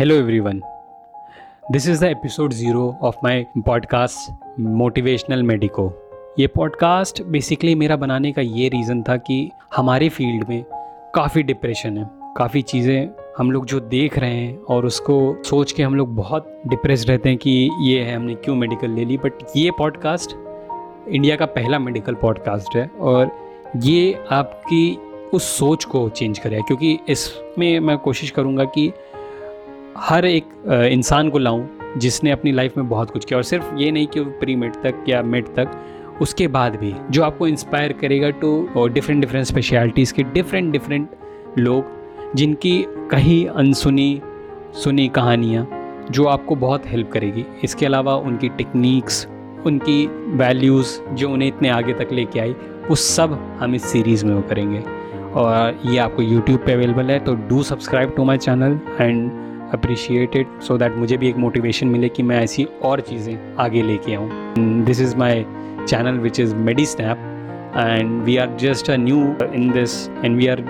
Hello, everyone. This is the episode zero of my podcast motivational medico ये podcast basically मेरा बनाने का ये रीज़न था कि हमारे फ़ील्ड में काफ़ी डिप्रेशन है। काफ़ी चीज़ें हम लोग जो देख रहे हैं और उसको सोच के हम लोग बहुत डिप्रेस रहते हैं कि ये है हमने क्यों मेडिकल ले ली? बट ये पॉडकास्ट इंडिया का पहला मेडिकल पॉडकास्ट है और ये आपकी उस सोच को चेंज करे क्योंकि इसमें मैं कोशिश करूँगा कि हर एक इंसान को लाऊं जिसने अपनी लाइफ में बहुत कुछ किया और सिर्फ़ ये नहीं कि प्री मेड तक या मेड तक, उसके बाद भी जो आपको इंस्पायर करेगा टू डिफरेंट डिफरेंट स्पेशलिटीज़ के डिफरेंट डिफरेंट लोग जिनकी कहीं अनसुनी, सुनी कहानियाँ जो आपको बहुत हेल्प करेगी। इसके अलावा उनकी टेक्निक्स उनकी वैल्यूज़ जो उन्हें इतने आगे तक लेके आई, वो सब हम इस सीरीज़ में वो करेंगे। और ये आपको यूट्यूब पे अवेलेबल है तो do subscribe to my channel and appreciated so that मुझे भी एक मोटिवेशन मिले कि मैं ऐसी और चीज़ें आगे लेके आऊँ this is my channel which is medi snap and we are just a new in this and we are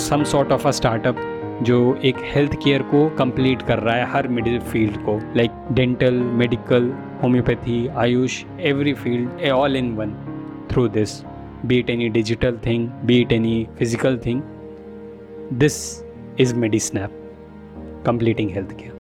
some sort of a startup जो एक हेल्थ केयर को कंप्लीट कर रहा है हर मिडिल फ़ील्ड को like dental medical homeopathy AYUSH every field all in one through this be it any digital thing, be it any physical thing. This is MediSnap, completing healthcare.